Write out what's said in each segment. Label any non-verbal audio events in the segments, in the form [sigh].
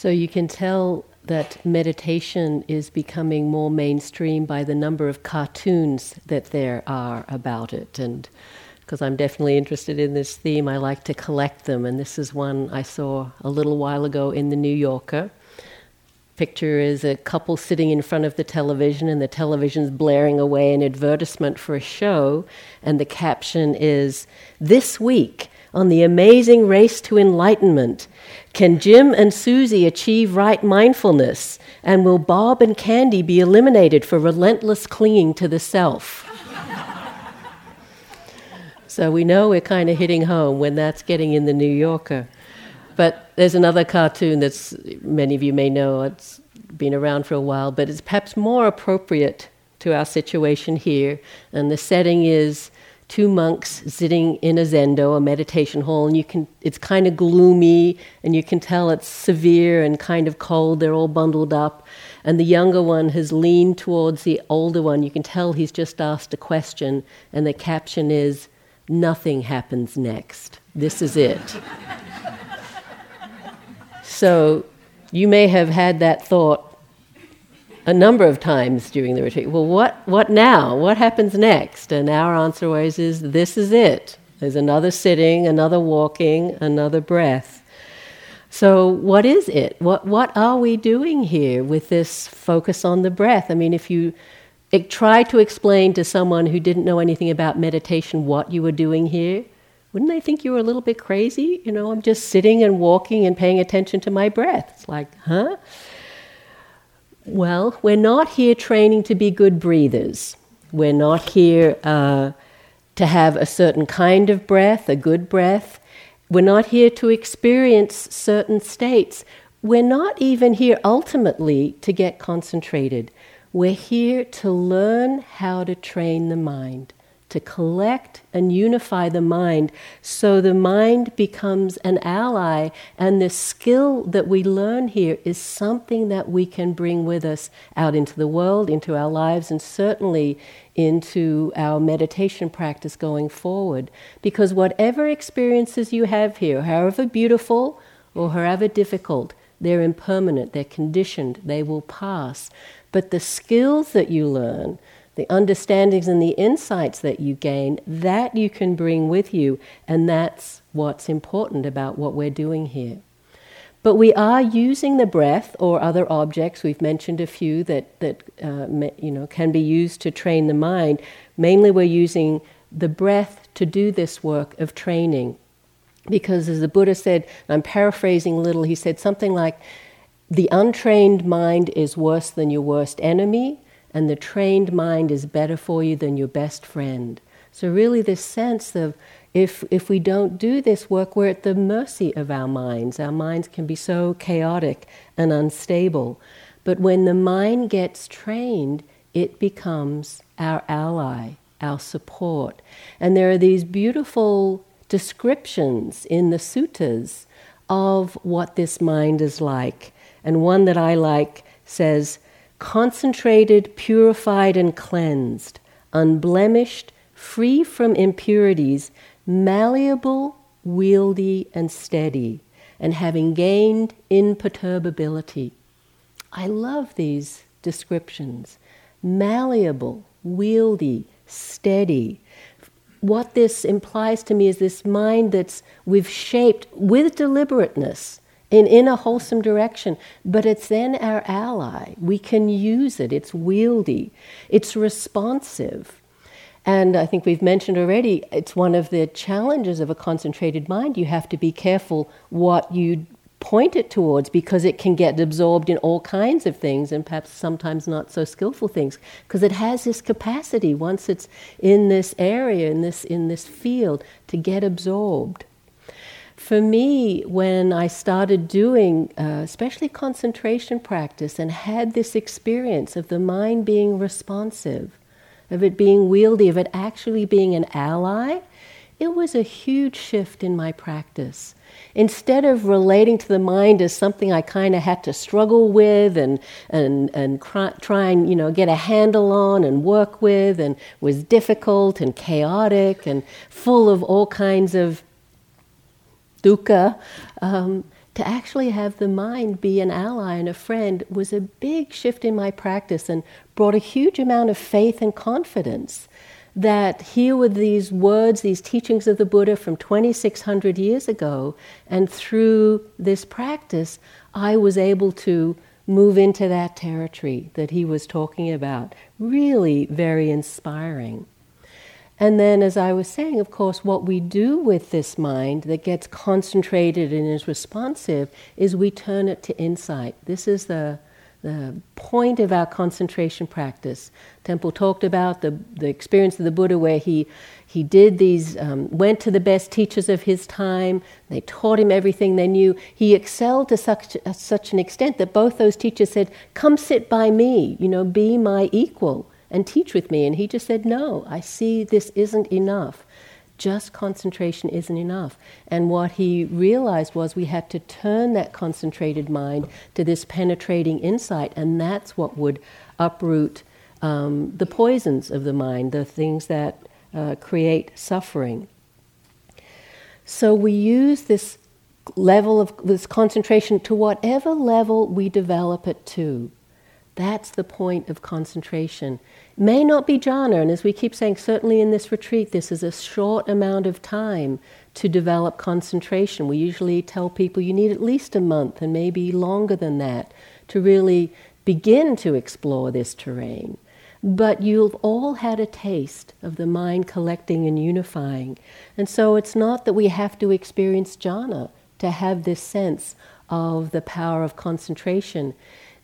So you can tell that meditation is becoming more mainstream by the number of cartoons that there are about it. And because I'm definitely interested in this theme, I like to collect them. And this is one I saw a little while ago in the New Yorker. Picture is a couple sitting in front of the television, and the television's blaring away an advertisement for a show. And the caption is This week on the amazing race to enlightenment, can Jim and Susie achieve right mindfulness? And will Bob and Candy be eliminated for relentless clinging to the self? [laughs] so we know we're kind of hitting home when that's getting in the New Yorker. But there's another cartoon that's many of you may know, it's been around for a while, but it's perhaps more appropriate to our situation here. And the setting is two monks sitting in a zendo, a meditation hall, and you can it's kind of gloomy and you can tell it's severe and kind of cold. They're all bundled up. And the younger one has leaned towards the older one. You can tell he's just asked a question, and the caption is, Nothing happens next. This is it. [laughs] so you may have had that thought a number of times during the retreat. Well, what, what now? What happens next? And our answer always is this is it. There's another sitting, another walking, another breath. So, what is it? What, what are we doing here with this focus on the breath? I mean, if you try to explain to someone who didn't know anything about meditation what you were doing here, wouldn't they think you were a little bit crazy? You know, I'm just sitting and walking and paying attention to my breath. It's like, huh? Well, we're not here training to be good breathers. We're not here uh, to have a certain kind of breath, a good breath. We're not here to experience certain states. We're not even here ultimately to get concentrated. We're here to learn how to train the mind to collect and unify the mind so the mind becomes an ally. And the skill that we learn here is something that we can bring with us out into the world, into our lives, and certainly into our meditation practice going forward. Because whatever experiences you have here, however beautiful or however difficult, they're impermanent, they're conditioned, they will pass. But the skills that you learn, the understandings and the insights that you gain, that you can bring with you. And that's what's important about what we're doing here. But we are using the breath or other objects. We've mentioned a few that, that uh, you know, can be used to train the mind. Mainly, we're using the breath to do this work of training. Because, as the Buddha said, I'm paraphrasing a little, he said something like, The untrained mind is worse than your worst enemy, and the trained mind is better for you than your best friend. So, really, this sense of if, if we don't do this work, we're at the mercy of our minds. Our minds can be so chaotic and unstable. But when the mind gets trained, it becomes our ally, our support. And there are these beautiful descriptions in the suttas of what this mind is like. And one that I like says, concentrated, purified, and cleansed, unblemished, free from impurities, malleable, wieldy, and steady, and having gained imperturbability. I love these descriptions malleable, wieldy, steady. What this implies to me is this mind that's we've shaped with deliberateness in, in a wholesome direction, but it's then our ally. We can use it, it's wieldy, it's responsive. And I think we've mentioned already, it's one of the challenges of a concentrated mind. You have to be careful what you point it towards because it can get absorbed in all kinds of things and perhaps sometimes not so skillful things because it has this capacity once it's in this area in this in this field to get absorbed for me, when I started doing, uh, especially concentration practice, and had this experience of the mind being responsive, of it being wieldy, of it actually being an ally, it was a huge shift in my practice. Instead of relating to the mind as something I kind of had to struggle with and, and, and cry, try and you know, get a handle on and work with, and was difficult and chaotic and full of all kinds of dukkha, um, to actually have the mind be an ally and a friend was a big shift in my practice and brought a huge amount of faith and confidence that here were these words, these teachings of the Buddha from 2,600 years ago, and through this practice, I was able to move into that territory that he was talking about. Really very inspiring. And then, as I was saying, of course, what we do with this mind that gets concentrated and is responsive is we turn it to insight. This is the the point of our concentration practice. Tempel talked about the, the experience of the Buddha where he, he did these, um, went to the best teachers of his time, they taught him everything they knew. He excelled to such, uh, such an extent that both those teachers said, Come sit by me, you know, be my equal and teach with me. And he just said, No, I see this isn't enough just concentration isn't enough. And what he realized was we had to turn that concentrated mind to this penetrating insight, and that's what would uproot um, the poisons of the mind, the things that uh, create suffering. So we use this level of this concentration to whatever level we develop it to. That's the point of concentration may not be jhana. And as we keep saying, certainly in this retreat, this is a short amount of time to develop concentration. We usually tell people you need at least a month and maybe longer than that to really begin to explore this terrain. But you've all had a taste of the mind collecting and unifying. And so it's not that we have to experience jhana to have this sense of the power of concentration.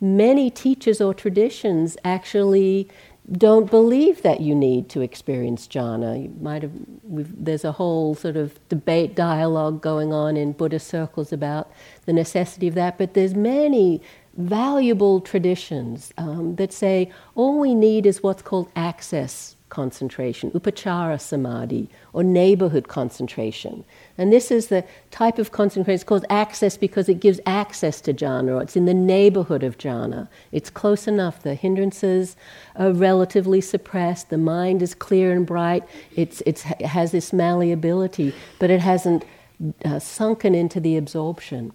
Many teachers or traditions actually don't believe that you need to experience jhana. You might have, there's a whole sort of debate, dialogue going on in Buddhist circles about the necessity of that, but there's many valuable traditions um, that say all we need is what's called access concentration, upachara samadhi, or neighborhood concentration. And this is the type of concentration, it's called access because it gives access to jhana, or it's in the neighborhood of jhana. It's close enough, the hindrances are relatively suppressed, the mind is clear and bright, it's, it's, it has this malleability, but it hasn't uh, sunken into the absorption.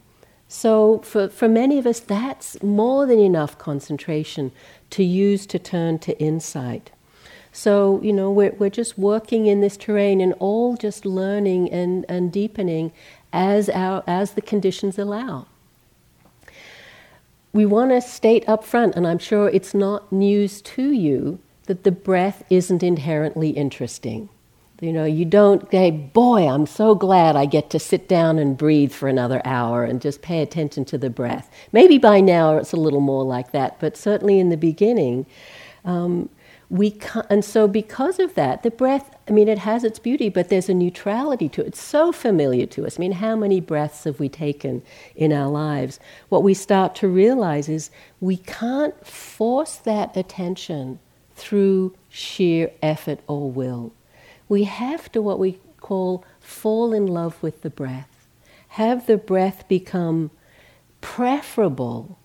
So, for, for many of us, that's more than enough concentration to use to turn to insight. So, you know, we're, we're just working in this terrain and all just learning and, and deepening as, our, as the conditions allow. We want to state up front, and I'm sure it's not news to you, that the breath isn't inherently interesting. You know, you don't say, boy, I'm so glad I get to sit down and breathe for another hour and just pay attention to the breath. Maybe by now it's a little more like that, but certainly in the beginning, um, we and so because of that the breath i mean it has its beauty but there's a neutrality to it. It's so familiar to us. I mean how many breaths have we taken in our lives? What we start to realize is we can't force that attention through sheer effort or will. We have to what we call fall in love with the breath. Have the breath become preferable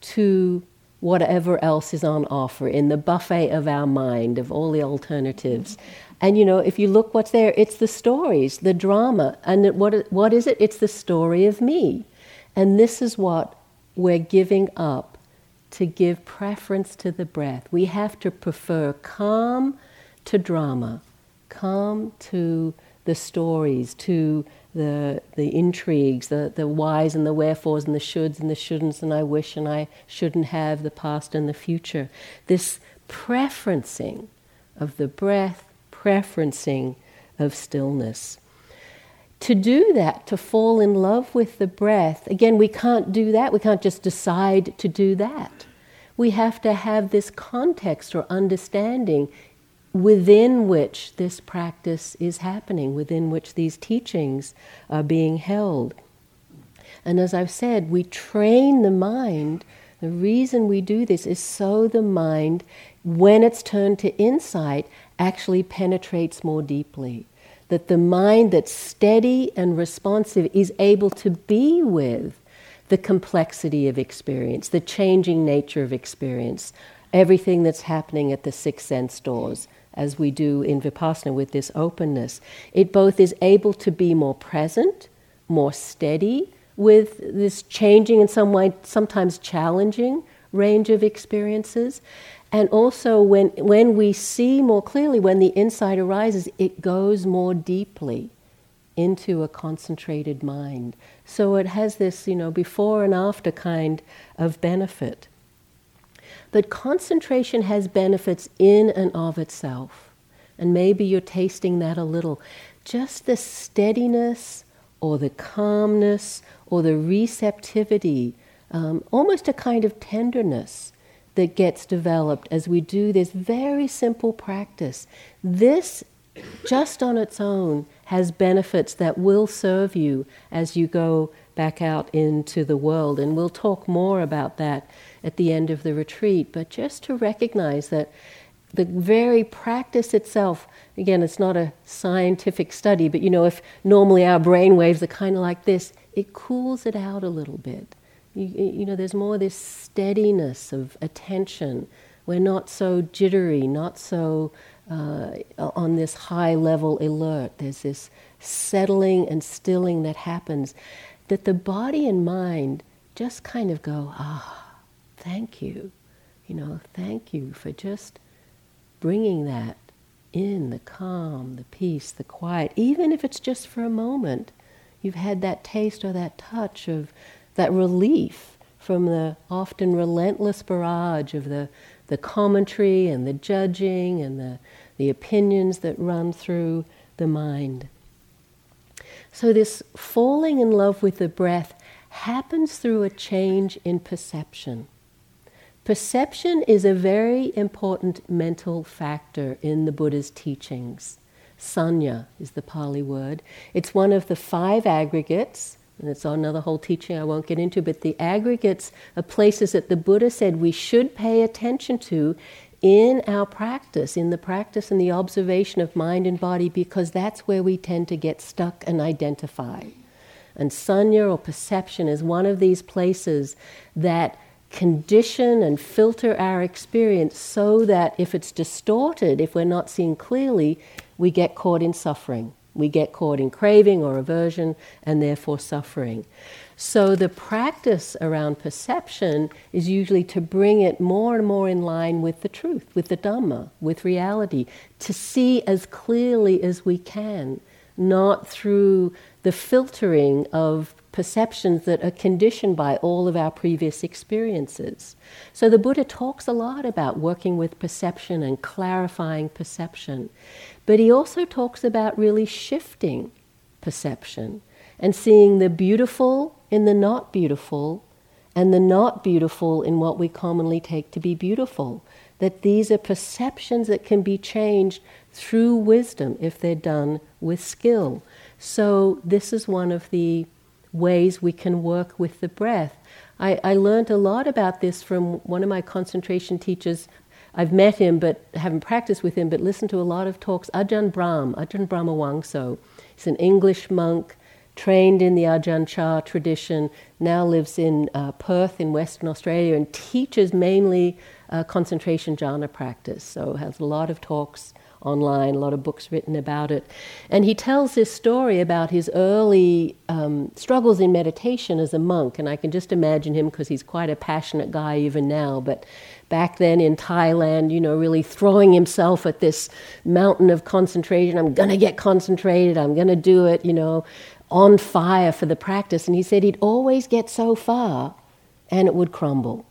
to whatever else is on offer in the buffet of our mind of all the alternatives. And you know, if you look what's there, it's the stories, the drama. And what, what is it? It's the story of me. And this is what we're giving up to give preference to the breath. We have to prefer calm to drama, calm to the stories, to the, the intrigues, the, the whys and the wherefores and the shoulds and the shouldn'ts and I wish and I shouldn't have, the past and the future. This preferencing of the breath, preferencing of stillness. To do that, to fall in love with the breath, again, we can't do that. We can't just decide to do that. We have to have this context or understanding within which this practice is happening, within which these teachings are being held. And as I've said, we train the mind. The reason we do this is so the mind, when it's turned to insight, actually penetrates more deeply. That the mind that's steady and responsive is able to be with the complexity of experience, the changing nature of experience, everything that's happening at the six sense doors as we do in Vipassana with this openness. It both is able to be more present, more steady, with this changing and some way, sometimes challenging range of experiences. And also, when, when we see more clearly, when the insight arises, it goes more deeply into a concentrated mind. So it has this, you know, before and after kind of benefit. But concentration has benefits in and of itself. And maybe you're tasting that a little. Just the steadiness or the calmness or the receptivity, um, almost a kind of tenderness that gets developed as we do this very simple practice. This, just on its own, has benefits that will serve you as you go back out into the world. And we'll talk more about that at the end of the retreat. But just to recognize that the very practice itself, again, it's not a scientific study, but you know, if normally our brain waves are kind of like this, it cools it out a little bit. You, you know, there's more this steadiness of attention. We're not so jittery, not so uh, on this high level alert. There's this settling and stilling that happens that the body and mind just kind of go, ah, thank you. You know, thank you for just bringing that in the calm, the peace, the quiet, even if it's just for a moment. You've had that taste or that touch of that relief from the often relentless barrage of the, the commentary and the judging and the, the opinions that run through the mind. So, this falling in love with the breath happens through a change in perception. Perception is a very important mental factor in the Buddha's teachings. Sanya is the Pali word. It's one of the five aggregates and it's another whole teaching I won't get into, but the aggregates are places that the Buddha said we should pay attention to in our practice, in the practice and the observation of mind and body, because that's where we tend to get stuck and identify. And sanya or perception is one of these places that condition and filter our experience so that if it's distorted, if we're not seeing clearly, we get caught in suffering. We get caught in craving or aversion and therefore suffering. So the practice around perception is usually to bring it more and more in line with the truth, with the Dhamma, with reality, to see as clearly as we can, not through the filtering of perceptions that are conditioned by all of our previous experiences. So the Buddha talks a lot about working with perception and clarifying perception. But he also talks about really shifting perception and seeing the beautiful in the not beautiful and the not beautiful in what we commonly take to be beautiful. That these are perceptions that can be changed through wisdom if they're done with skill. So, this is one of the ways we can work with the breath. I, I learned a lot about this from one of my concentration teachers, I've met him but haven't practiced with him, but listened to a lot of talks. Ajahn Brahm, Ajahn Brahmavamso. He's an English monk, trained in the Ajahn Chah tradition, now lives in uh, Perth in Western Australia and teaches mainly uh, concentration jhana practice. So has a lot of talks online, a lot of books written about it. And he tells this story about his early um, struggles in meditation as a monk. And I can just imagine him because he's quite a passionate guy even now. But back then in Thailand, you know, really throwing himself at this mountain of concentration. I'm going to get concentrated, I'm going to do it, you know, on fire for the practice. And he said he'd always get so far and it would crumble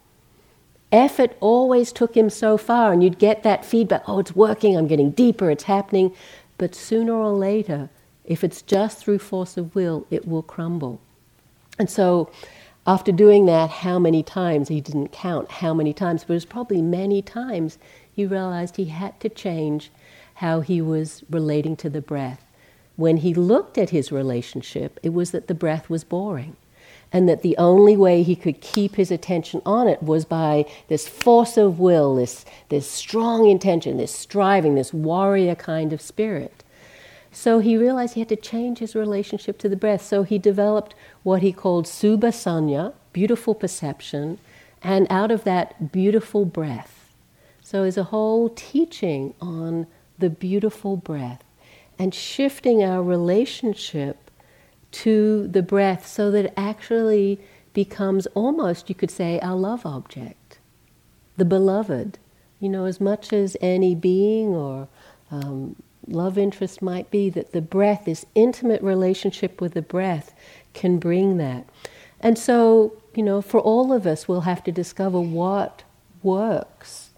effort always took him so far, and you'd get that feedback oh, it's working, I'm getting deeper, it's happening. But sooner or later, if it's just through force of will, it will crumble. And so, after doing that, how many times? He didn't count how many times, but it was probably many times he realized he had to change how he was relating to the breath. When he looked at his relationship, it was that the breath was boring and that the only way he could keep his attention on it was by this force of will, this, this strong intention, this striving, this warrior kind of spirit. So he realized he had to change his relationship to the breath. So he developed what he called Subha Sanya, beautiful perception, and out of that, beautiful breath. So there's a whole teaching on the beautiful breath and shifting our relationship to the breath so that it actually becomes almost, you could say, our love object, the beloved. You know, as much as any being or um, love interest might be, that the breath, this intimate relationship with the breath, can bring that. And so, you know, for all of us, we'll have to discover what works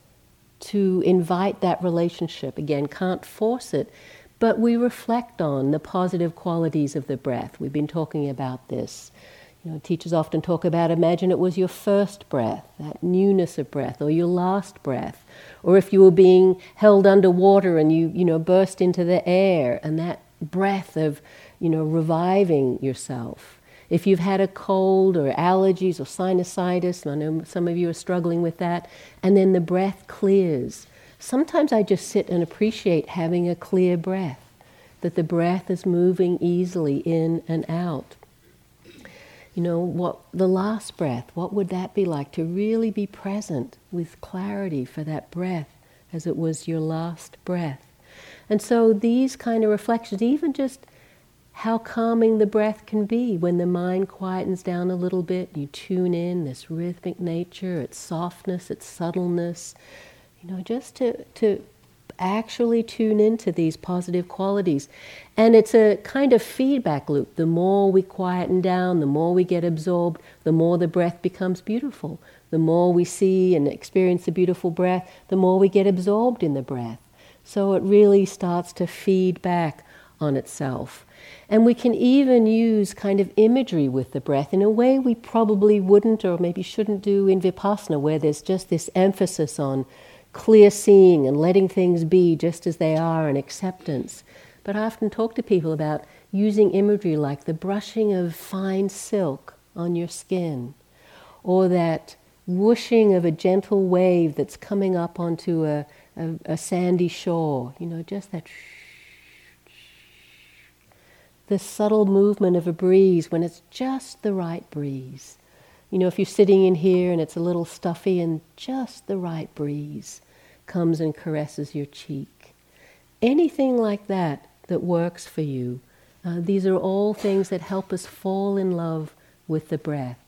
to invite that relationship. Again, can't force it, but we reflect on the positive qualities of the breath. We've been talking about this. You know, teachers often talk about imagine it was your first breath, that newness of breath, or your last breath, or if you were being held underwater and you, you know, burst into the air and that breath of, you know, reviving yourself. If you've had a cold or allergies or sinusitis, I know some of you are struggling with that, and then the breath clears. Sometimes I just sit and appreciate having a clear breath, that the breath is moving easily in and out. You know, what the last breath, what would that be like to really be present with clarity for that breath as it was your last breath? And so these kind of reflections, even just how calming the breath can be when the mind quietens down a little bit, you tune in this rhythmic nature, its softness, its subtleness, you know, just to, to actually tune into these positive qualities. And it's a kind of feedback loop. The more we quieten down, the more we get absorbed, the more the breath becomes beautiful. The more we see and experience the beautiful breath, the more we get absorbed in the breath. So it really starts to feed back on itself. And we can even use kind of imagery with the breath in a way we probably wouldn't or maybe shouldn't do in Vipassana, where there's just this emphasis on clear seeing and letting things be just as they are and acceptance. But I often talk to people about using imagery like the brushing of fine silk on your skin, or that whooshing of a gentle wave that's coming up onto a, a, a sandy shore. You know, just that. The subtle movement of a breeze when it's just the right breeze. You know, if you're sitting in here and it's a little stuffy and just the right breeze comes and caresses your cheek. Anything like that that works for you. Uh, these are all things that help us fall in love with the breath.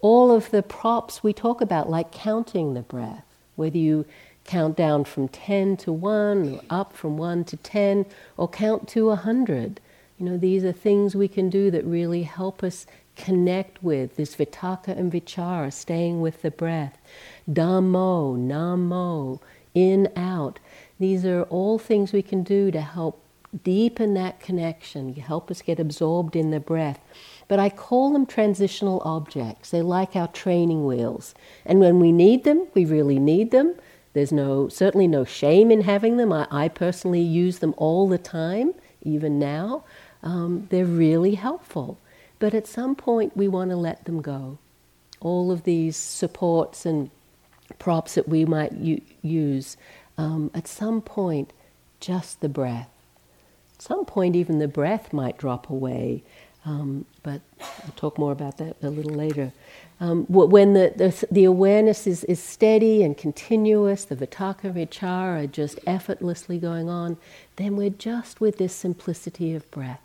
All of the props we talk about, like counting the breath, whether you count down from 10 to 1 or up from 1 to 10 or count to 100. You know, these are things we can do that really help us connect with this vitakka and vichara, staying with the breath. Dhammo, Namo, in, out. These are all things we can do to help deepen that connection, help us get absorbed in the breath. But I call them transitional objects. They're like our training wheels. And when we need them, we really need them. There's no certainly no shame in having them. I, I personally use them all the time, even now. Um, they're really helpful. But at some point, we want to let them go. All of these supports and props that we might u- use, um, at some point, just the breath. At some point, even the breath might drop away. Um, but I'll talk more about that a little later. Um, when the, the, the, awareness is, is steady and continuous, the vitakka vichara just effortlessly going on, then we're just with this simplicity of breath.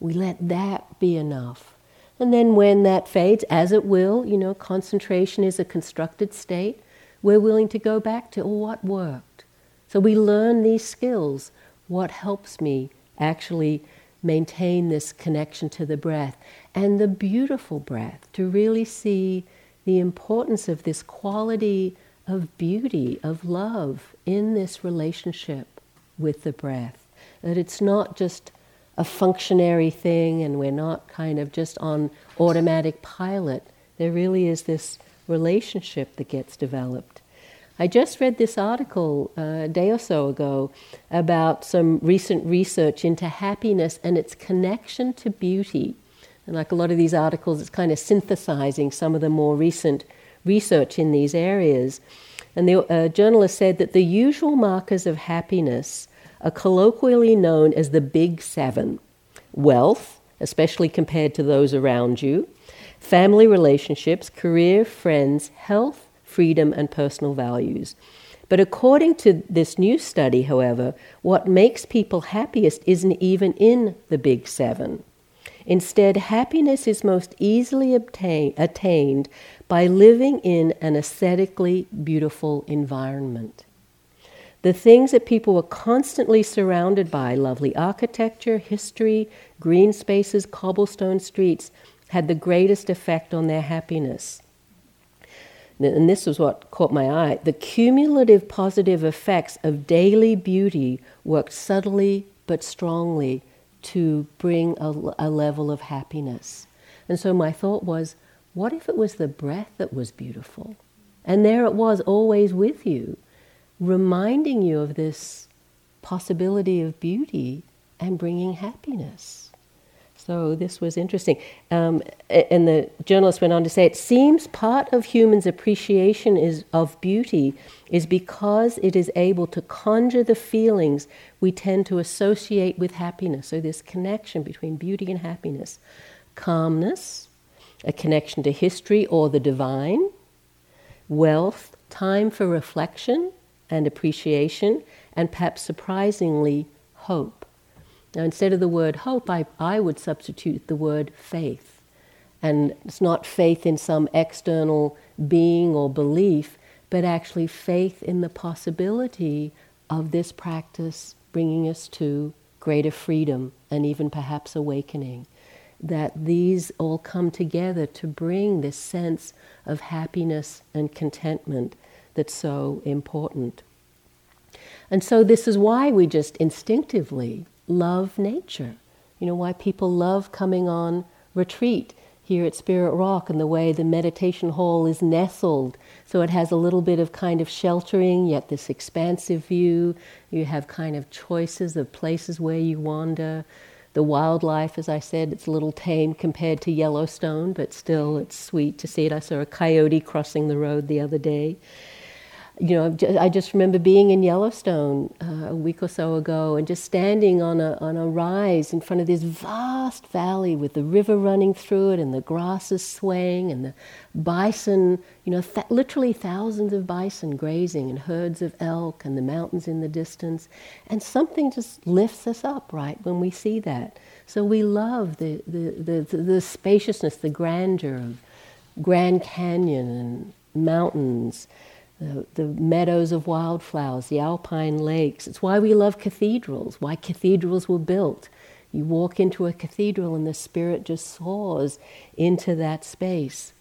We let that be enough. And then when that fades, as it will, you know, concentration is a constructed state, we're willing to go back to what worked. So we learn these skills. What helps me actually maintain this connection to the breath and the beautiful breath, to really see the importance of this quality of beauty, of love in this relationship with the breath. That it's not just a functionary thing and we're not kind of just on automatic pilot. There really is this relationship that gets developed. I just read this article uh, a day or so ago about some recent research into happiness and its connection to beauty. And like a lot of these articles, it's kind of synthesizing some of the more recent research in these areas. And the uh, journalist said that the usual markers of happiness are colloquially known as the Big Seven wealth, especially compared to those around you, family relationships, career, friends, health, freedom, and personal values. But according to this new study, however, what makes people happiest isn't even in the Big Seven. Instead, happiness is most easily obtain, attained by living in an aesthetically beautiful environment. The things that people were constantly surrounded by lovely architecture, history, green spaces, cobblestone streets had the greatest effect on their happiness. And this was what caught my eye. The cumulative positive effects of daily beauty worked subtly but strongly to bring a, a level of happiness. And so my thought was, what if it was the breath that was beautiful? And there it was, always with you reminding you of this possibility of beauty and bringing happiness. So this was interesting. Um, and the journalist went on to say, it seems part of humans' appreciation is, of beauty is because it is able to conjure the feelings we tend to associate with happiness. So this connection between beauty and happiness. Calmness, a connection to history or the divine, wealth, time for reflection, and appreciation, and perhaps surprisingly, hope. Now, instead of the word hope, I, I would substitute the word faith. And it's not faith in some external being or belief, but actually faith in the possibility of this practice bringing us to greater freedom and even perhaps awakening. That these all come together to bring this sense of happiness and contentment that's so important. And so, this is why we just instinctively love nature. You know, why people love coming on retreat here at Spirit Rock and the way the meditation hall is nestled. So it has a little bit of kind of sheltering, yet this expansive view. You have kind of choices of places where you wander. The wildlife, as I said, it's a little tame compared to Yellowstone, but still it's sweet to see it. I saw a coyote crossing the road the other day you know, I just remember being in Yellowstone uh, a week or so ago and just standing on a, on a rise in front of this vast valley with the river running through it and the grasses swaying and the bison, you know, th- literally thousands of bison grazing and herds of elk and the mountains in the distance. And something just lifts us up, right, when we see that. So we love the, the, the, the spaciousness, the grandeur of Grand Canyon and mountains the, the meadows of wildflowers, the alpine lakes. It's why we love cathedrals, why cathedrals were built. You walk into a cathedral and the spirit just soars into that space.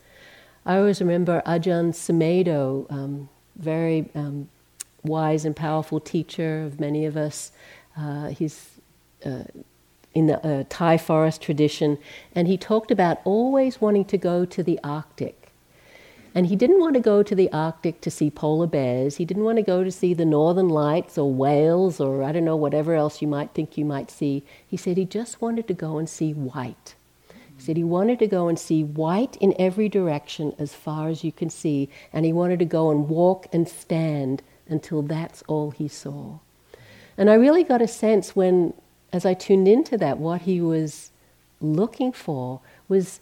I always remember Ajahn Sumedho, um, very um, wise and powerful teacher of many of us. Uh, he's uh, in the uh, Thai forest tradition, and he talked about always wanting to go to the Arctic and he didn't want to go to the Arctic to see polar bears. He didn't want to go to see the northern lights or whales or I don't know, whatever else you might think you might see. He said he just wanted to go and see white. He said he wanted to go and see white in every direction as far as you can see. And he wanted to go and walk and stand until that's all he saw. And I really got a sense when, as I tuned into that, what he was looking for was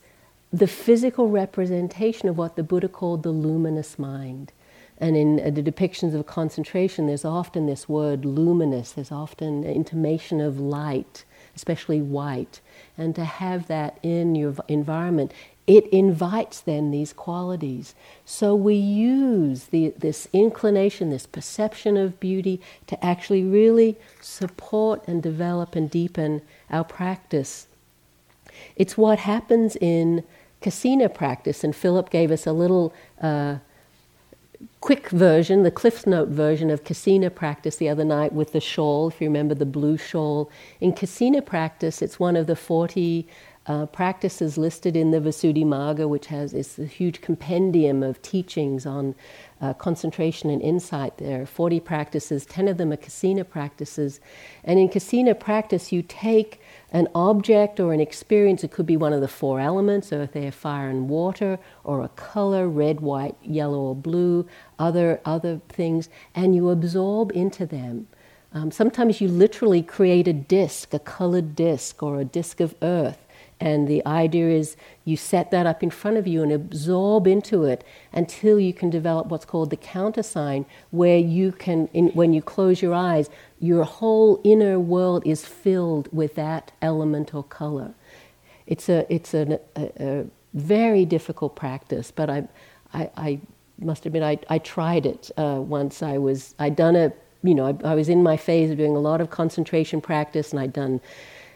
the physical representation of what the Buddha called the luminous mind. And in uh, the depictions of concentration, there's often this word luminous, there's often intimation of light, especially white. And to have that in your environment, it invites then these qualities. So we use the, this inclination, this perception of beauty to actually really support and develop and deepen our practice. It's what happens in kasina practice, and Philip gave us a little uh, quick version, the Cliff's Note version of kasina practice the other night with the shawl, if you remember the blue shawl. In kasina practice, it's one of the 40 uh, practices listed in the Visuddhimagga, which has it's a huge compendium of teachings on uh, concentration and insight. There are 40 practices, 10 of them are kasina practices. And in kasina practice, you take an object or an experience. It could be one of the four elements earth, air, fire, and water, or a color red, white, yellow, or blue, other, other things, and you absorb into them. Um, sometimes you literally create a disc, a colored disc, or a disc of earth. And the idea is you set that up in front of you and absorb into it until you can develop what's called the countersign, where you can, in, when you close your eyes, your whole inner world is filled with that element or color. it's a it's a, a, a very difficult practice. But I, I, I must admit, I, I tried it uh, once. I was I'd done a you know I, I was in my phase of doing a lot of concentration practice, and I'd done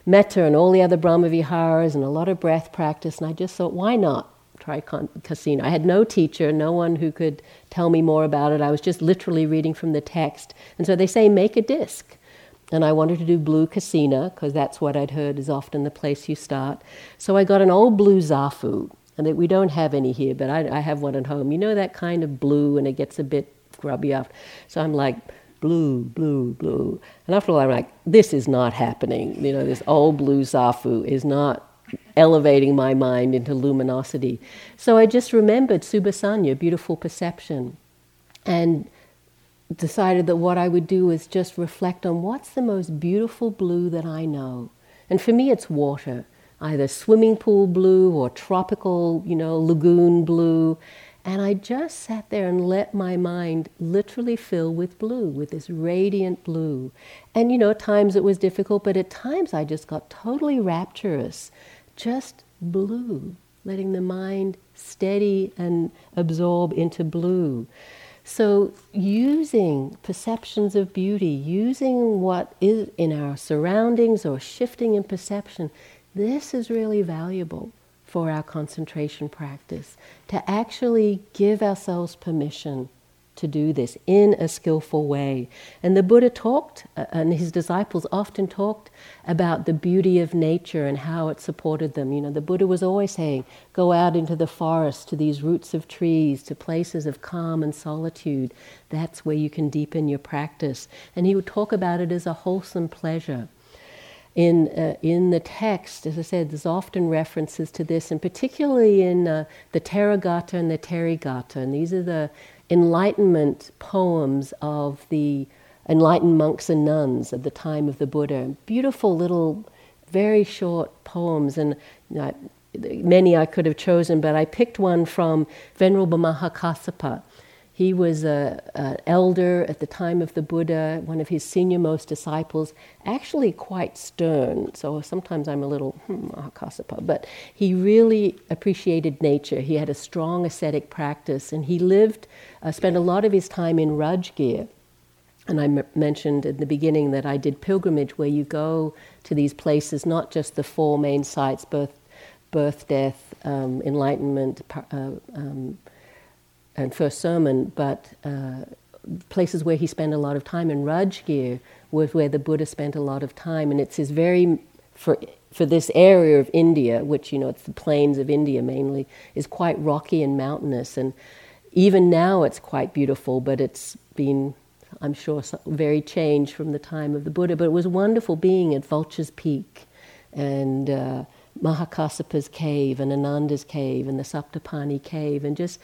metta and all the other Brahma Viharas and a lot of breath practice, and I just thought, why not? try kasina. I had no teacher, no one who could tell me more about it. I was just literally reading from the text. And so they say, make a disc. And I wanted to do blue kasina because that's what I'd heard is often the place you start. So I got an old blue zafu, and we don't have any here, but I, I have one at home. You know that kind of blue, and it gets a bit grubby off. So I'm like, blue, blue, blue. And after all, I'm like, this is not happening. You know, this old blue zafu is not elevating my mind into luminosity. So I just remembered Subhasanya, beautiful perception, and decided that what I would do is just reflect on what's the most beautiful blue that I know. And for me, it's water, either swimming pool blue or tropical, you know, lagoon blue. And I just sat there and let my mind literally fill with blue, with this radiant blue. And, you know, at times it was difficult, but at times I just got totally rapturous just blue, letting the mind steady and absorb into blue. So, using perceptions of beauty, using what is in our surroundings or shifting in perception, this is really valuable for our concentration practice to actually give ourselves permission to do this in a skillful way. And the Buddha talked, uh, and his disciples often talked about the beauty of nature and how it supported them. You know, the Buddha was always saying, go out into the forest, to these roots of trees, to places of calm and solitude. That's where you can deepen your practice. And he would talk about it as a wholesome pleasure. In, uh, in the text, as I said, there's often references to this, and particularly in uh, the Theragatha and the Therigatha. And these are the enlightenment poems of the enlightened monks and nuns at the time of the Buddha. Beautiful little, very short poems, and you know, many I could have chosen, but I picked one from Venerable Mahakassapa, he was an elder at the time of the Buddha, one of his senior most disciples, actually quite stern. So sometimes I'm a little, hmm, Mahakassapa, but he really appreciated nature. He had a strong ascetic practice, and he lived, uh, spent a lot of his time in Rajgir. And I m- mentioned in the beginning that I did pilgrimage where you go to these places, not just the four main sites birth, birth death, um, enlightenment, uh, um, and first sermon, but uh, places where he spent a lot of time. in Rajgir was where the Buddha spent a lot of time, and it's his very for for this area of India, which you know it's the plains of India mainly, is quite rocky and mountainous, and even now it's quite beautiful, but it's been I'm sure very changed from the time of the Buddha. But it was wonderful being at Vulture's Peak and. Uh, Mahakassapa's cave and Ananda's cave and the Saptapani cave, and just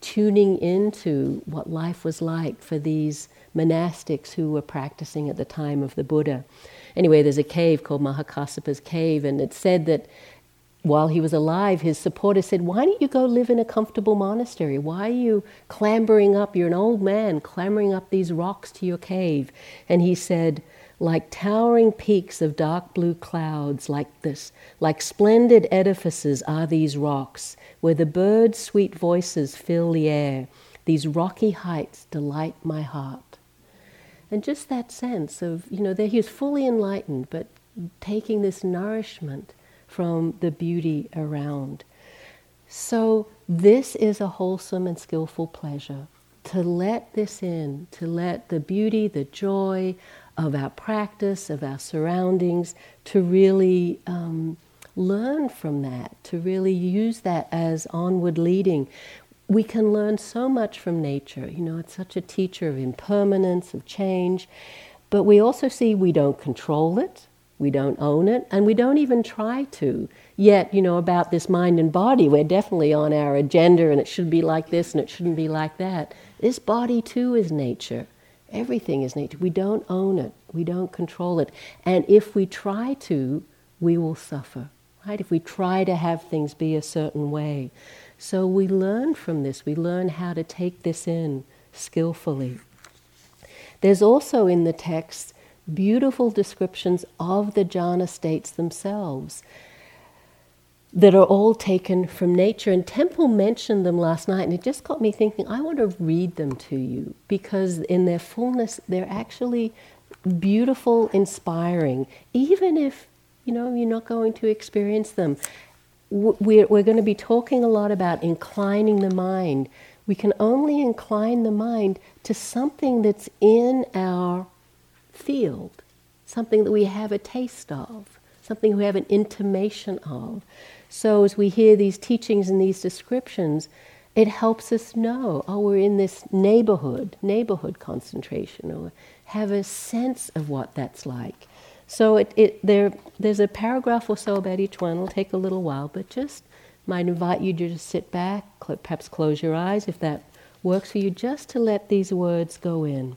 tuning into what life was like for these monastics who were practicing at the time of the Buddha. Anyway, there's a cave called Mahakassapa's cave, and it's said that while he was alive, his supporters said, Why don't you go live in a comfortable monastery? Why are you clambering up? You're an old man clambering up these rocks to your cave. And he said, like towering peaks of dark blue clouds, like this, like splendid edifices are these rocks, where the birds' sweet voices fill the air. These rocky heights delight my heart. And just that sense of, you know, that he is fully enlightened, but taking this nourishment from the beauty around. So, this is a wholesome and skillful pleasure. To let this in, to let the beauty, the joy of our practice, of our surroundings, to really um, learn from that, to really use that as onward leading. We can learn so much from nature. You know, it's such a teacher of impermanence, of change. But we also see we don't control it, we don't own it, and we don't even try to. Yet, you know, about this mind and body, we're definitely on our agenda and it should be like this and it shouldn't be like that. This body too is nature. Everything is nature. We don't own it, we don't control it. And if we try to, we will suffer, right? If we try to have things be a certain way. So we learn from this, we learn how to take this in skillfully. There's also in the text beautiful descriptions of the jhana states themselves. that are all taken from nature. And Tempel mentioned them last night, and it just got me thinking, I want to read them to you because, in their fullness, they're actually beautiful, inspiring, even if you know you're not going to experience them. We're, we're going to be talking a lot about inclining the mind. We can only incline the mind to something that's in our field, something that we have a taste of, something we have an intimation of. So as we hear these teachings and these descriptions, it helps us know, oh, we're in this neighborhood, neighborhood concentration, or have a sense of what that's like. So it, it, there, there's a paragraph or so about each one. It'll take a little while, but just might invite you to just sit back, perhaps close your eyes if that works for you, just to let these words go in.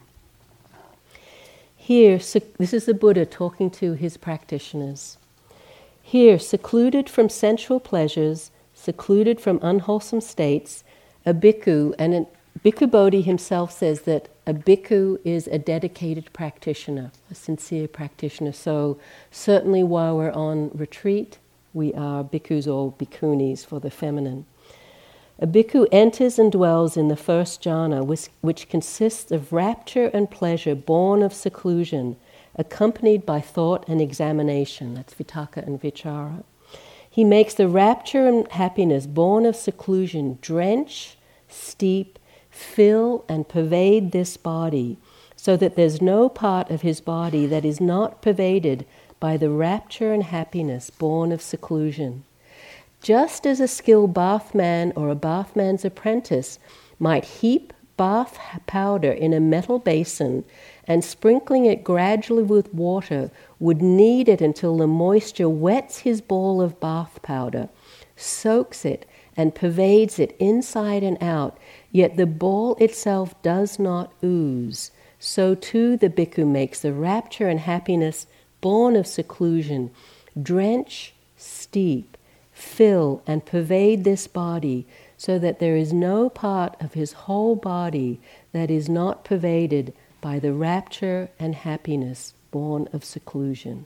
Here, this is the Buddha talking to his practitioners. Here, secluded from sensual pleasures, secluded from unwholesome states, a bhikkhu, and a Bhikkhu Bodhi himself says that a bhikkhu is a dedicated practitioner, a sincere practitioner. So, certainly while we're on retreat, we are bhikkhus or bhikkhunis for the feminine. A bhikkhu enters and dwells in the first jhana, which, which consists of rapture and pleasure born of seclusion accompanied by thought and examination. That's vitakka and vichara. He makes the rapture and happiness born of seclusion drench, steep, fill, and pervade this body, so that there's no part of his body that is not pervaded by the rapture and happiness born of seclusion. Just as a skilled bathman or a bathman's apprentice might heap bath powder in a metal basin and sprinkling it gradually with water would knead it until the moisture wets his ball of bath powder, soaks it, and pervades it inside and out, yet the ball itself does not ooze. So too the bhikkhu makes the rapture and happiness born of seclusion drench, steep, fill, and pervade this body, so that there is no part of his whole body that is not pervaded by the rapture and happiness born of seclusion.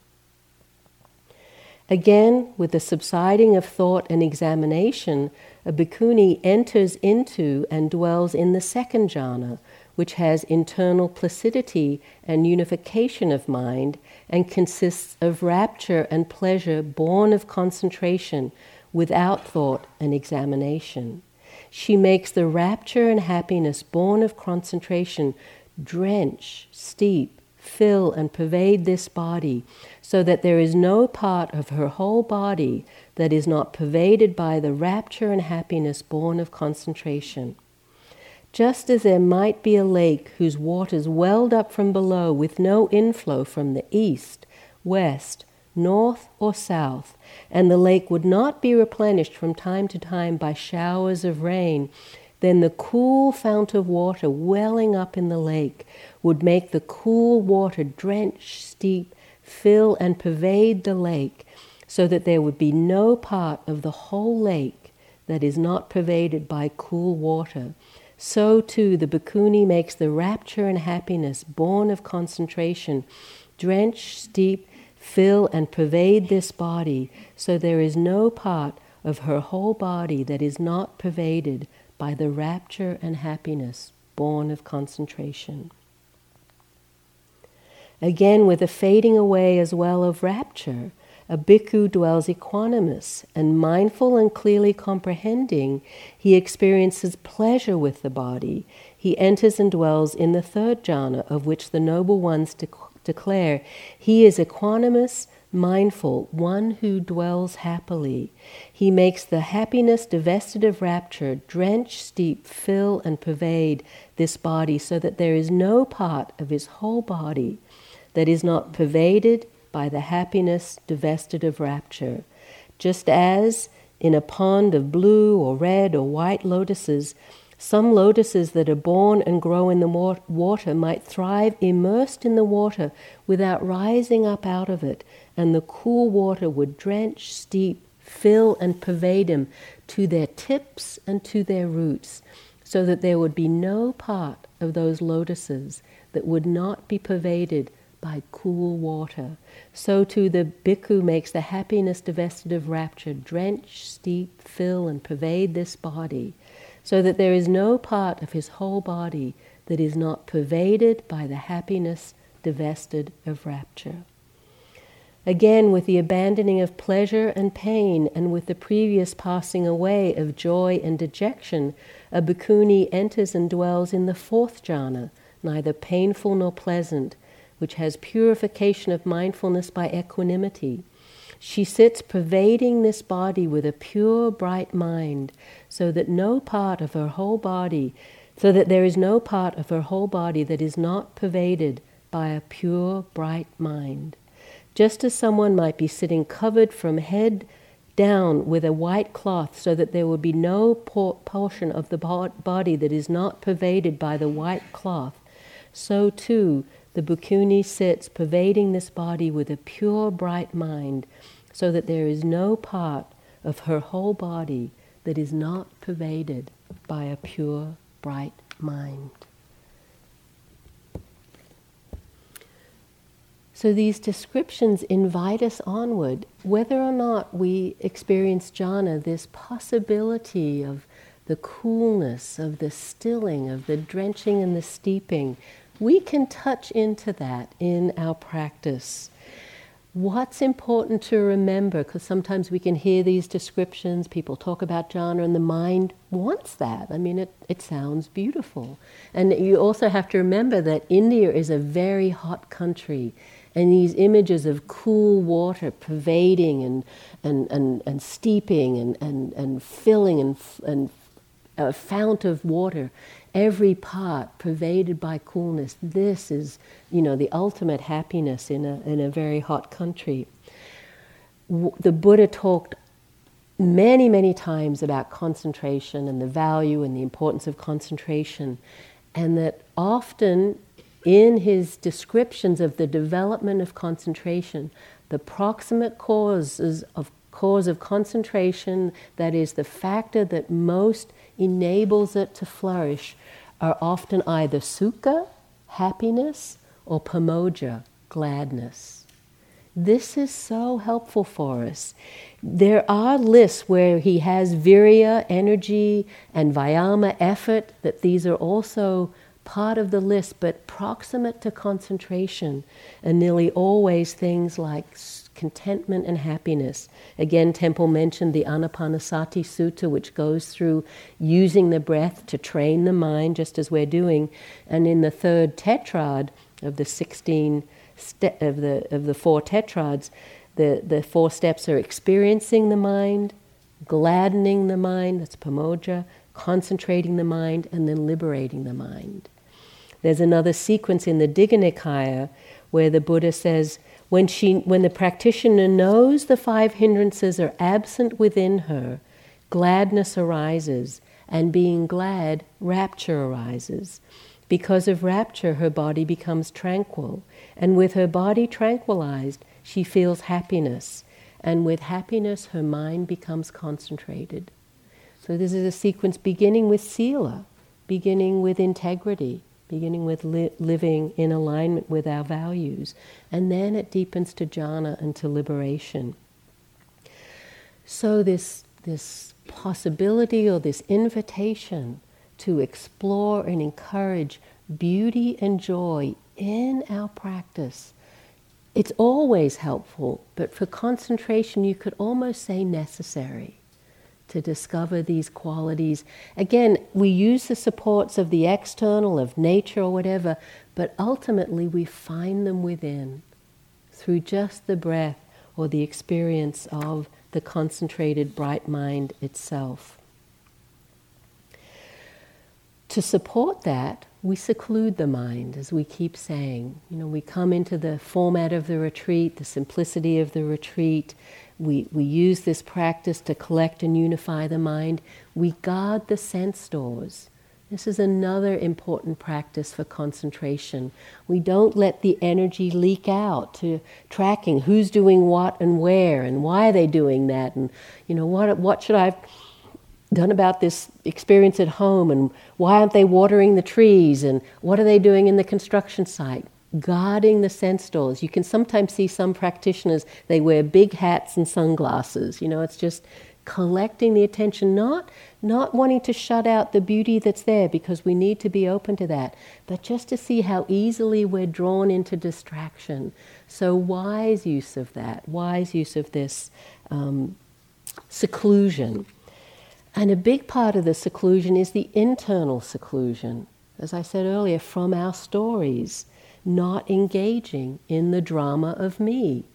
Again, with the subsiding of thought and examination, a bhikkhuni enters into and dwells in the second jhana, which has internal placidity and unification of mind and consists of rapture and pleasure born of concentration without thought and examination. She makes the rapture and happiness born of concentration drench, steep, fill, and pervade this body, so that there is no part of her whole body that is not pervaded by the rapture and happiness born of concentration. Just as there might be a lake whose waters welled up from below with no inflow from the east, west, north, or south, and the lake would not be replenished from time to time by showers of rain, then the cool fount of water welling up in the lake would make the cool water drench, steep, fill, and pervade the lake, so that there would be no part of the whole lake that is not pervaded by cool water. So too the bhikkhuni makes the rapture and happiness born of concentration drench, steep, fill, and pervade this body, so there is no part of her whole body that is not pervaded by the rapture and happiness born of concentration. Again, with a fading away as well of rapture, a bhikkhu dwells equanimous and mindful and clearly comprehending. He experiences pleasure with the body. He enters and dwells in the third jhana, of which the noble ones de- declare he is equanimous mindful, one who dwells happily. He makes the happiness divested of rapture drench, steep, fill, and pervade this body so that there is no part of his whole body that is not pervaded by the happiness divested of rapture. Just as in a pond of blue or red or white lotuses, some lotuses that are born and grow in the water might thrive immersed in the water without rising up out of it, and the cool water would drench, steep, fill, and pervade them to their tips and to their roots, so that there would be no part of those lotuses that would not be pervaded by cool water. So too the bhikkhu makes the happiness divested of rapture drench, steep, fill, and pervade this body, so that there is no part of his whole body that is not pervaded by the happiness divested of rapture. Again, with the abandoning of pleasure and pain, and with the previous passing away of joy and dejection, a bhikkhuni enters and dwells in the fourth jhana, neither painful nor pleasant, which has purification of mindfulness by equanimity. She sits pervading this body with a pure, bright mind, so that no part of her whole body, so that there is no part of her whole body that is not pervaded by a pure, bright mind. Just as someone might be sitting covered from head down with a white cloth so that there will be no portion of the body that is not pervaded by the white cloth, so too the bhikkhuni sits pervading this body with a pure, bright mind, so that there is no part of her whole body that is not pervaded by a pure, bright mind. So these descriptions invite us onward, whether or not we experience jhana, this possibility of the coolness, of the stilling, of the drenching and the steeping, we can touch into that in our practice. What's important to remember, because sometimes we can hear these descriptions, people talk about jhana, and the mind wants that. I mean, it, it sounds beautiful. And you also have to remember that India is a very hot country, and these images of cool water pervading and, and, and, and steeping and, and, and filling and, and a fount of water every part pervaded by coolness. This is, you know, the ultimate happiness in a, in a very hot country. The Buddha talked many, many times about concentration and the value and the importance of concentration, and that often in his descriptions of the development of concentration, the proximate causes of cause of concentration, that is the factor that most enables it to flourish, are often either sukha, happiness, or pamojja, gladness. This is so helpful for us. There are lists where he has virya, energy, and vayama, effort, that these are also part of the list, but proximate to concentration, and nearly always things like contentment and happiness. Again, Tempel mentioned the Anapanasati Sutta, which goes through using the breath to train the mind, just as we're doing. And in the third tetrad of the 16 ste- of the of the four tetrads, the, the four steps are experiencing the mind, gladdening the mind, that's pamojja, concentrating the mind, and then liberating the mind. There's another sequence in the Digha Nikaya where the Buddha says, when, she, when the practitioner knows the five hindrances are absent within her, gladness arises, and being glad, rapture arises. Because of rapture, her body becomes tranquil, and with her body tranquilized, she feels happiness, and with happiness, her mind becomes concentrated. So, this is a sequence beginning with sila, beginning with integrity, beginning with li- living in alignment with our values. And then it deepens to jhana and to liberation. So, this, this possibility or this invitation to explore and encourage beauty and joy in our practice. It's always helpful, but for concentration, you could almost say necessary to discover these qualities. Again, we use the supports of the external, of nature or whatever, but ultimately we find them within through just the breath or the experience of the concentrated bright mind itself. To support that, we seclude the mind, as we keep saying. You know, we come into the format of the retreat, the simplicity of the retreat, we, we use this practice to collect and unify the mind. We guard the sense doors. This is another important practice for concentration. We don't let the energy leak out to tracking who's doing what and where and why are they doing that and you know what what should I done about this experience at home and why aren't they watering the trees and what are they doing in the construction site. guarding the sense doors. You can sometimes see some practitioners, they wear big hats and sunglasses. You know, it's just collecting the attention, not, not wanting to shut out the beauty that's there because we need to be open to that, but just to see how easily we're drawn into distraction. So, wise use of that, wise use of this um, seclusion. And a big part of the seclusion is the internal seclusion, as I said earlier, from our stories, not engaging in the drama of me.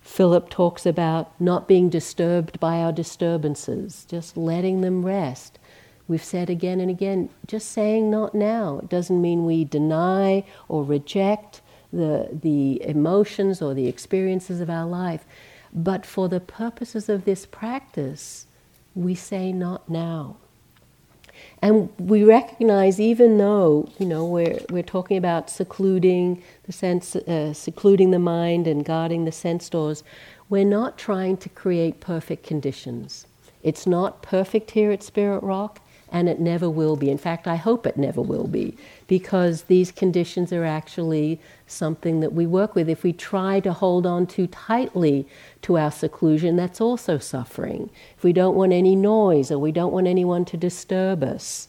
Philip talks about not being disturbed by our disturbances, just letting them rest. We've said again and again, just saying not now. It doesn't mean we deny or reject the, the emotions or the experiences of our life. But for the purposes of this practice, we say not now. And we recognize, even though you know we're we're talking about secluding the sense, uh, secluding the mind and guarding the sense doors, we're not trying to create perfect conditions. It's not perfect here at Spirit Rock and it never will be. In fact, I hope it never will be, because these conditions are actually something that we work with. If we try to hold on too tightly to our seclusion, that's also suffering. If we don't want any noise or we don't want anyone to disturb us,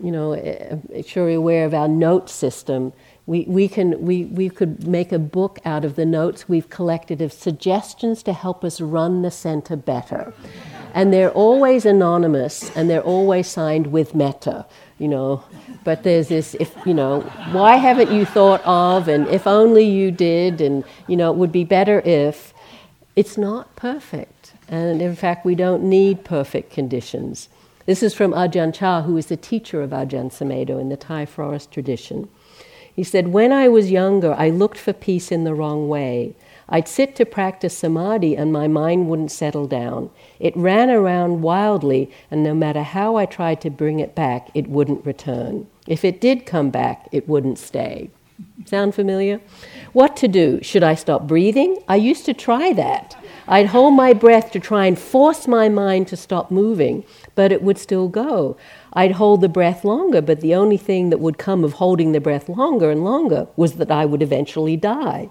you know, eh, eh, sure you're aware of our note system. We, we, can, we, we could make a book out of the notes we've collected of suggestions to help us run the center better and they're always anonymous and they're always signed with metta, you know. But there's this if you know why haven't you thought of and if only you did and you know it would be better if. It's not perfect and in fact we don't need perfect conditions. This is from ajahn chah who is the teacher of ajahn sumedho in the thai forest tradition. He said when i was younger i looked for peace in the wrong way I'd sit to practice samadhi and my mind wouldn't settle down. It ran around wildly, and no matter how I tried to bring it back, it wouldn't return. If it did come back, it wouldn't stay. Sound familiar? What to do? Should I stop breathing? I used to try that. I'd hold my breath to try and force my mind to stop moving, but it would still go. I'd hold the breath longer, but the only thing that would come of holding the breath longer and longer was that I would eventually die.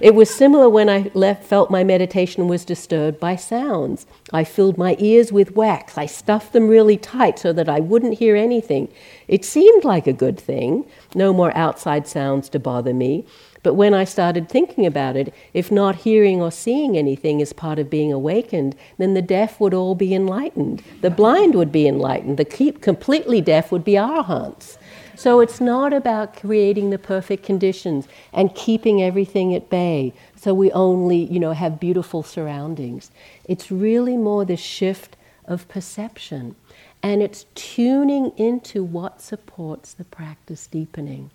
It was similar when I left, felt my meditation was disturbed by sounds. I filled my ears with wax. I stuffed them really tight so that I wouldn't hear anything. It seemed like a good thing, no more outside sounds to bother me. But when I started thinking about it, if not hearing or seeing anything is part of being awakened, then the deaf would all be enlightened. The blind would be enlightened. The completely deaf would be arhants. So it's not about creating the perfect conditions and keeping everything at bay so we only, you know, have beautiful surroundings. It's really more the shift of perception and it's tuning into what supports the practice deepening.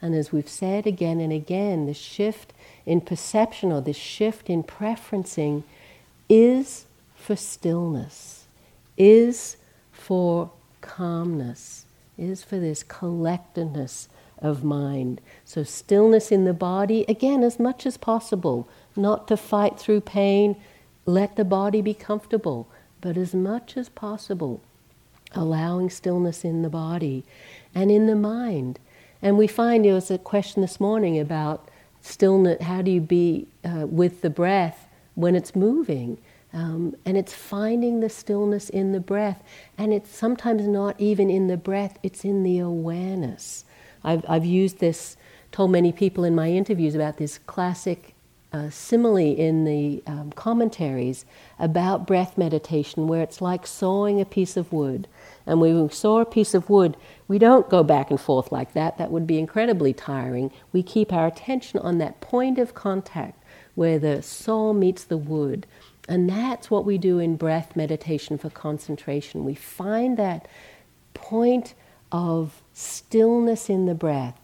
And as we've said again and again, the shift in perception or the shift in preferencing is for stillness, is for calmness is for this collectedness of mind. So, stillness in the body, again, as much as possible, not to fight through pain, let the body be comfortable, but as much as possible, allowing stillness in the body and in the mind. And we find there was a question this morning about stillness how do you be uh, with the breath when it's moving? Um, and it's finding the stillness in the breath. And it's sometimes not even in the breath, it's in the awareness. I've, I've used this, told many people in my interviews about this classic uh, simile in the um, commentaries about breath meditation, where it's like sawing a piece of wood. And when we saw a piece of wood, we don't go back and forth like that. That would be incredibly tiring. We keep our attention on that point of contact where the saw meets the wood. And that's what we do in breath meditation for concentration. We find that point of stillness in the breath.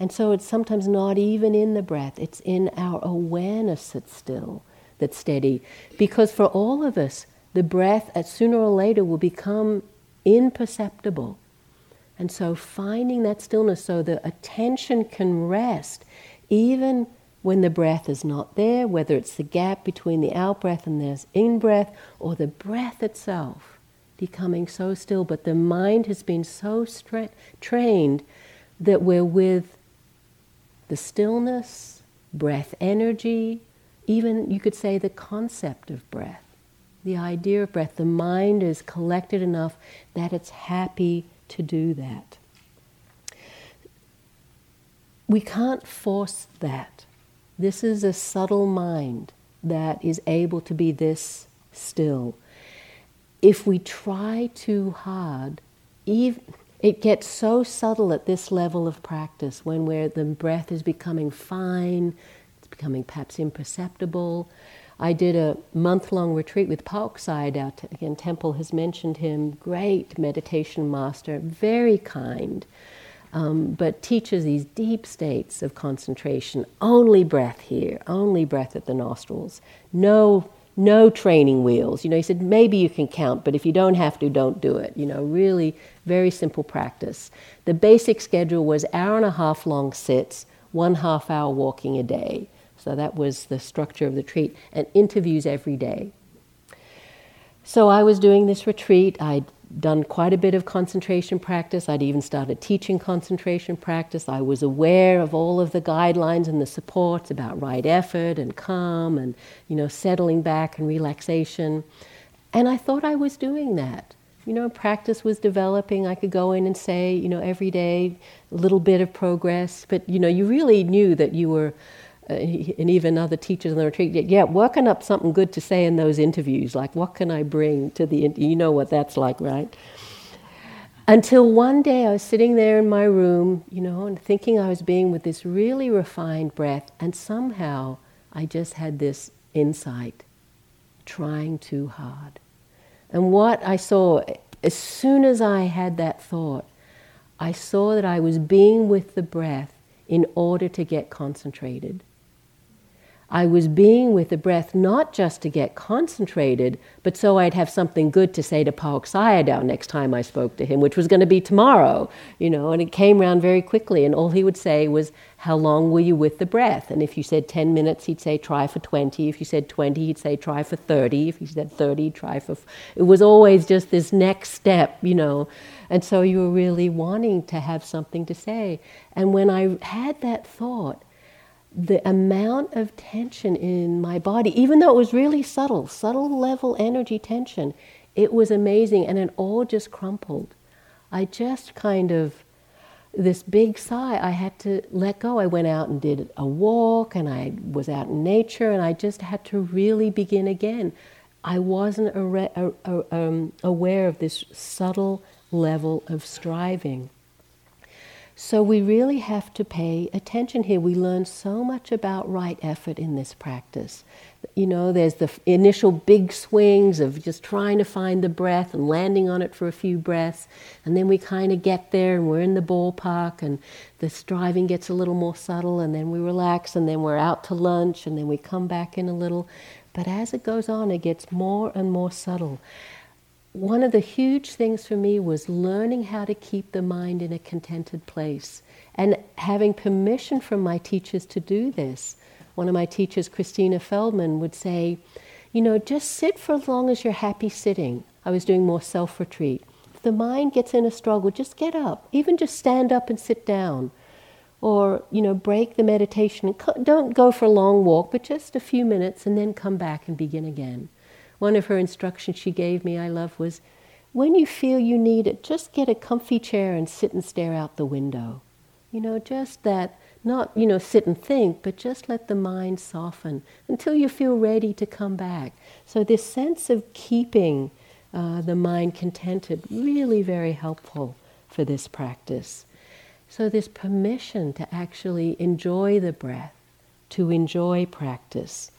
And so it's sometimes not even in the breath, it's in our awareness that's still, that's steady. Because for all of us, the breath, at sooner or later, will become imperceptible. And so finding that stillness so the attention can rest, even when the breath is not there, whether it's the gap between the out breath and the in breath, or the breath itself becoming so still, but the mind has been so stra- trained that we're with the stillness, breath energy, even you could say the concept of breath, the idea of breath. The mind is collected enough that it's happy to do that. We can't force that. This is a subtle mind that is able to be this still. If we try too hard, even, it gets so subtle at this level of practice when where the breath is becoming fine, it's becoming perhaps imperceptible. I did a month long retreat with Pauk Sayadaw. Again, Tempel has mentioned him, great meditation master, very kind, um, but teaches these deep states of concentration. Only breath here, only breath at the nostrils. No no training wheels. You know, he said, maybe you can count, but if you don't have to, don't do it. You know, really very simple practice. The basic schedule was hour and a half long sits, one half hour walking a day. So that was the structure of the retreat, and interviews every day. So I was doing this retreat. I'd done quite a bit of concentration practice. I'd even started teaching concentration practice. I was aware of all of the guidelines and the supports about right effort and calm and, you know, settling back and relaxation. And I thought I was doing that. You know, practice was developing. I could go in and say, you know, every day, a little bit of progress. But, you know, you really knew that you were Uh, and even other teachers in the retreat, yeah, working up something good to say in those interviews, like what can I bring to the, you know what that's like, right? Until one day I was sitting there in my room, you know, and thinking I was being with this really refined breath, and somehow I just had this insight trying too hard. And what I saw, as soon as I had that thought, I saw that I was being with the breath in order to get concentrated. I was being with the breath not just to get concentrated, but so I'd have something good to say to Pauk Sayadaw next time I spoke to him, which was going to be tomorrow, you know, and it came around very quickly. And all he would say was, How long were you with the breath? And if you said 10 minutes, he'd say, Try for 20. If you said 20, he'd say, Try for 30. If you said 30, try for. F-. It was always just this next step, you know. And so you were really wanting to have something to say. And when I had that thought, the amount of tension in my body, even though it was really subtle, subtle level energy tension, it was amazing and it all just crumpled. I just kind of, this big sigh, I had to let go. I went out and did a walk and I was out in nature and I just had to really begin again. I wasn't um, aware of this subtle level of striving. So we really have to pay attention here. We learn so much about right effort in this practice. You know, there's the initial big swings of just trying to find the breath and landing on it for a few breaths, and then we kind of get there and we're in the ballpark and the striving gets a little more subtle, and then we relax, and then we're out to lunch, and then we come back in a little. But as it goes on, it gets more and more subtle one of the huge things for me was learning how to keep the mind in a contented place and having permission from my teachers to do this. One of my teachers, Christina Feldman, would say, You know, just sit for as long as you're happy sitting. I was doing more self retreat. If the mind gets in a struggle, just get up, even just stand up and sit down. Or, you know, break the meditation. Don't go for a long walk, but just a few minutes and then come back and begin again. One of her instructions she gave me, I love, was when you feel you need it, just get a comfy chair and sit and stare out the window. You know, just that, not, you know, sit and think, but just let the mind soften until you feel ready to come back. So, this sense of keeping uh, the mind contented, really very helpful for this practice. So, this permission to actually enjoy the breath, to enjoy practice.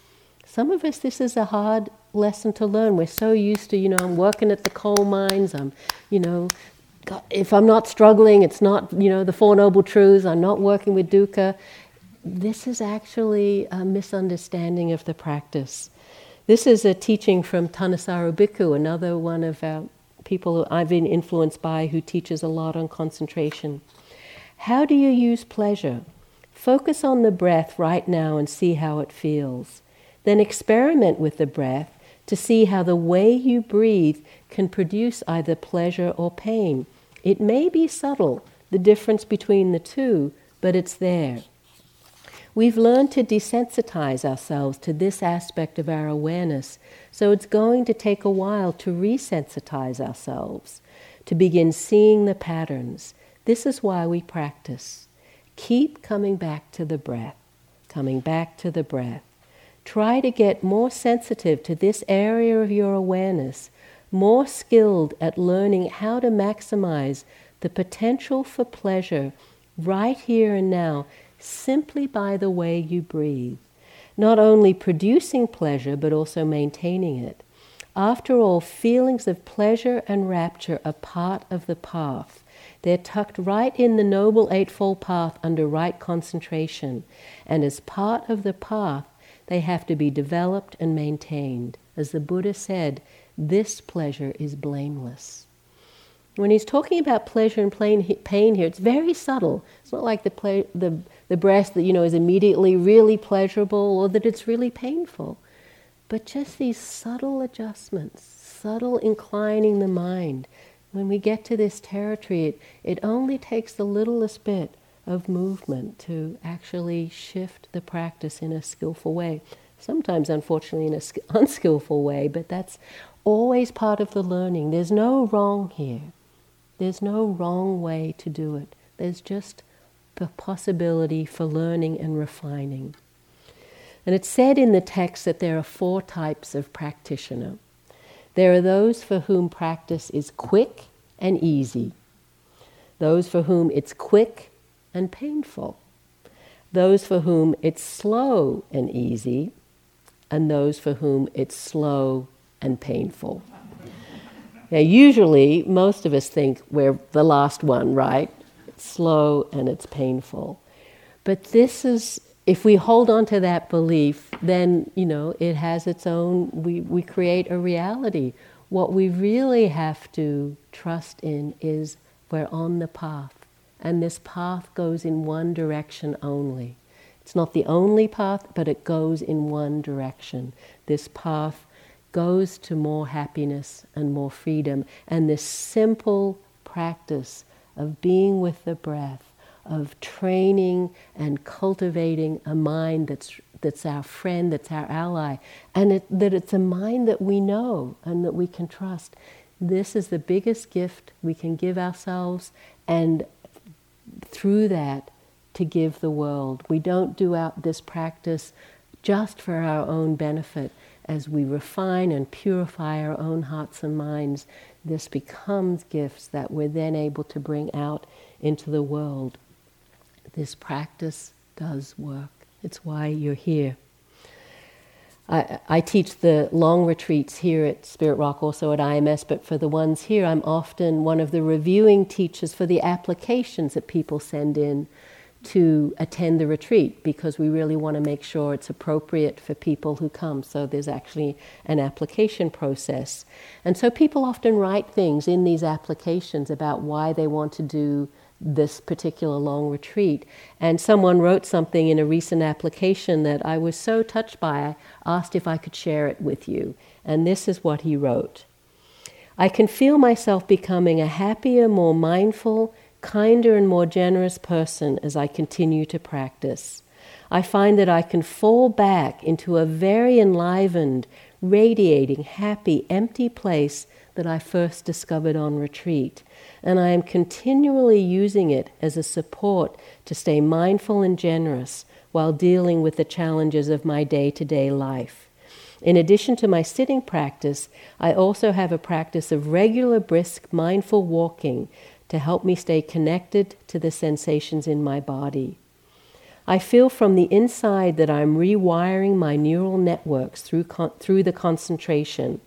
Some of us, this is a hard lesson to learn. We're so used to, you know, I'm working at the coal mines, I'm, you know, if I'm not struggling, it's not, you know, the Four Noble Truths, I'm not working with dukkha. This is actually a misunderstanding of the practice. This is a teaching from Thanissaro Bhikkhu, another one of our people I've been influenced by who teaches a lot on concentration. How do you use pleasure? Focus on the breath right now and see how it feels. Then experiment with the breath to see how the way you breathe can produce either pleasure or pain. It may be subtle, the difference between the two, but it's there. We've learned to desensitize ourselves to this aspect of our awareness, so it's going to take a while to resensitize ourselves, to begin seeing the patterns. This is why we practice. Keep coming back to the breath, coming back to the breath. Try to get more sensitive to this area of your awareness, more skilled at learning how to maximize the potential for pleasure right here and now simply by the way you breathe, not only producing pleasure but also maintaining it. After all, feelings of pleasure and rapture are part of the path. They're tucked right in the Noble Eightfold Path under right concentration. And as part of the path, they have to be developed and maintained. As the Buddha said, this pleasure is blameless. When he's talking about pleasure and pain here, it's very subtle. It's not like the, ple- the, the breath that you know is immediately really pleasurable or that it's really painful. But just these subtle adjustments, subtle inclining the mind. When we get to this territory, it, it only takes the littlest bit of movement to actually shift the practice in a skillful way. Sometimes, unfortunately, in an [laughs] unskillful way, but that's always part of the learning. There's no wrong here. There's no wrong way to do it. There's just the possibility for learning and refining. And it's said in the text that there are four types of practitioner. There are those for whom practice is quick and easy, those for whom it's quick and painful, those for whom it's slow and easy, and those for whom it's slow and painful. Now, usually, most of us think we're the last one, right? It's slow and it's painful. But this is, if we hold on to that belief, then, you know, it has its own, we, we create a reality. What we really have to trust in is we're on the path, and this path goes in one direction only. It's not the only path, but it goes in one direction. This path goes to more happiness and more freedom. And this simple practice of being with the breath, of training and cultivating a mind that's, that's our friend, that's our ally, and it, that it's a mind that we know and that we can trust. This is the biggest gift we can give ourselves, and through that, to give the world. We don't do out this practice just for our own benefit as we refine and purify our own hearts and minds, this becomes gifts that we're then able to bring out into the world. This practice does work. It's why you're here. I, I, teach the long retreats here at Spirit Rock, also at IMS, but for the ones here, I'm often one of the reviewing teachers for the applications that people send in to attend the retreat because we really want to make sure it's appropriate for people who come. So there's actually an application process. And so people often write things in these applications about why they want to do this particular long retreat. And someone wrote something in a recent application that I was so touched by, I asked if I could share it with you. And this is what he wrote. I can feel myself becoming a happier, more mindful, kinder and more generous person as I continue to practice. I find that I can fall back into a very enlivened, radiating, happy, empty place that I first discovered on retreat. And I am continually using it as a support to stay mindful and generous while dealing with the challenges of my day to day life. In addition to my sitting practice, I also have a practice of regular, brisk, mindful walking to help me stay connected to the sensations in my body. I feel from the inside that I'm rewiring my neural networks through, con- through the concentration.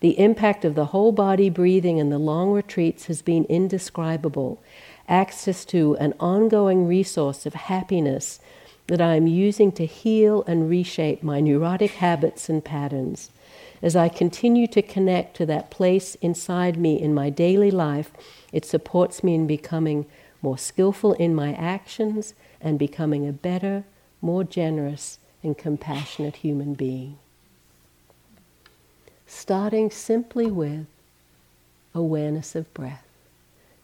The impact of the whole body breathing and the long retreats has been indescribable. Access to an ongoing resource of happiness that I am using to heal and reshape my neurotic habits and patterns. As I continue to connect to that place inside me in my daily life, it supports me in becoming more skillful in my actions and becoming a better, more generous, and compassionate human being. Starting simply with awareness of breath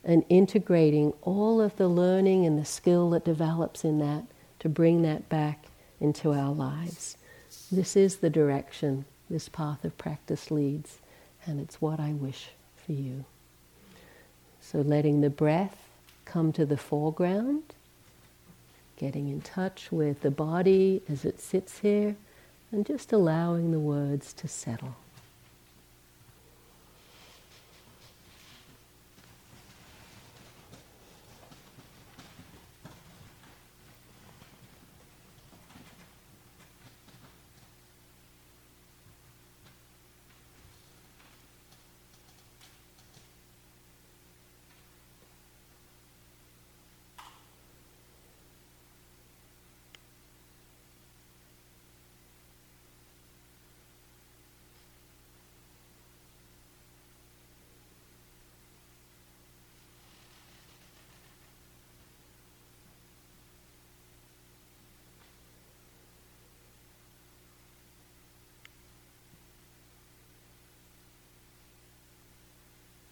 and integrating all of the learning and the skill that develops in that to bring that back into our lives. This is the direction this path of practice leads, and it's what I wish for you. So letting the breath come to the foreground, getting in touch with the body as it sits here, and just allowing the words to settle.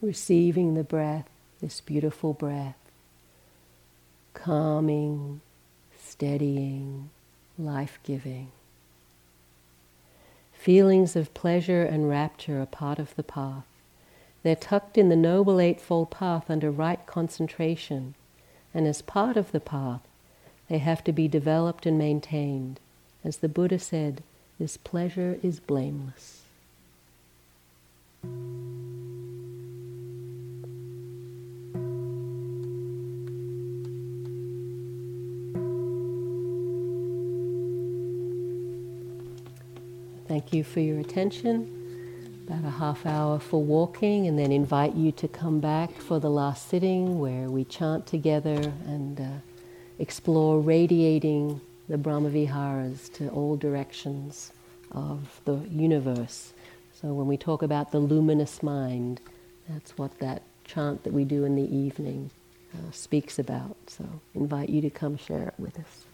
Receiving the breath, this beautiful breath, calming, steadying, life giving. Feelings of pleasure and rapture are part of the path. They're tucked in the Noble Eightfold Path under right concentration, and as part of the path, they have to be developed and maintained. As the Buddha said, this pleasure is blameless. Thank you for your attention. About a half hour for walking, and then invite you to come back for the last sitting where we chant together and uh, explore radiating the Brahmaviharas to all directions of the universe. So when we talk about the luminous mind, that's what that chant that we do in the evening uh, speaks about. So invite you to come share it with us.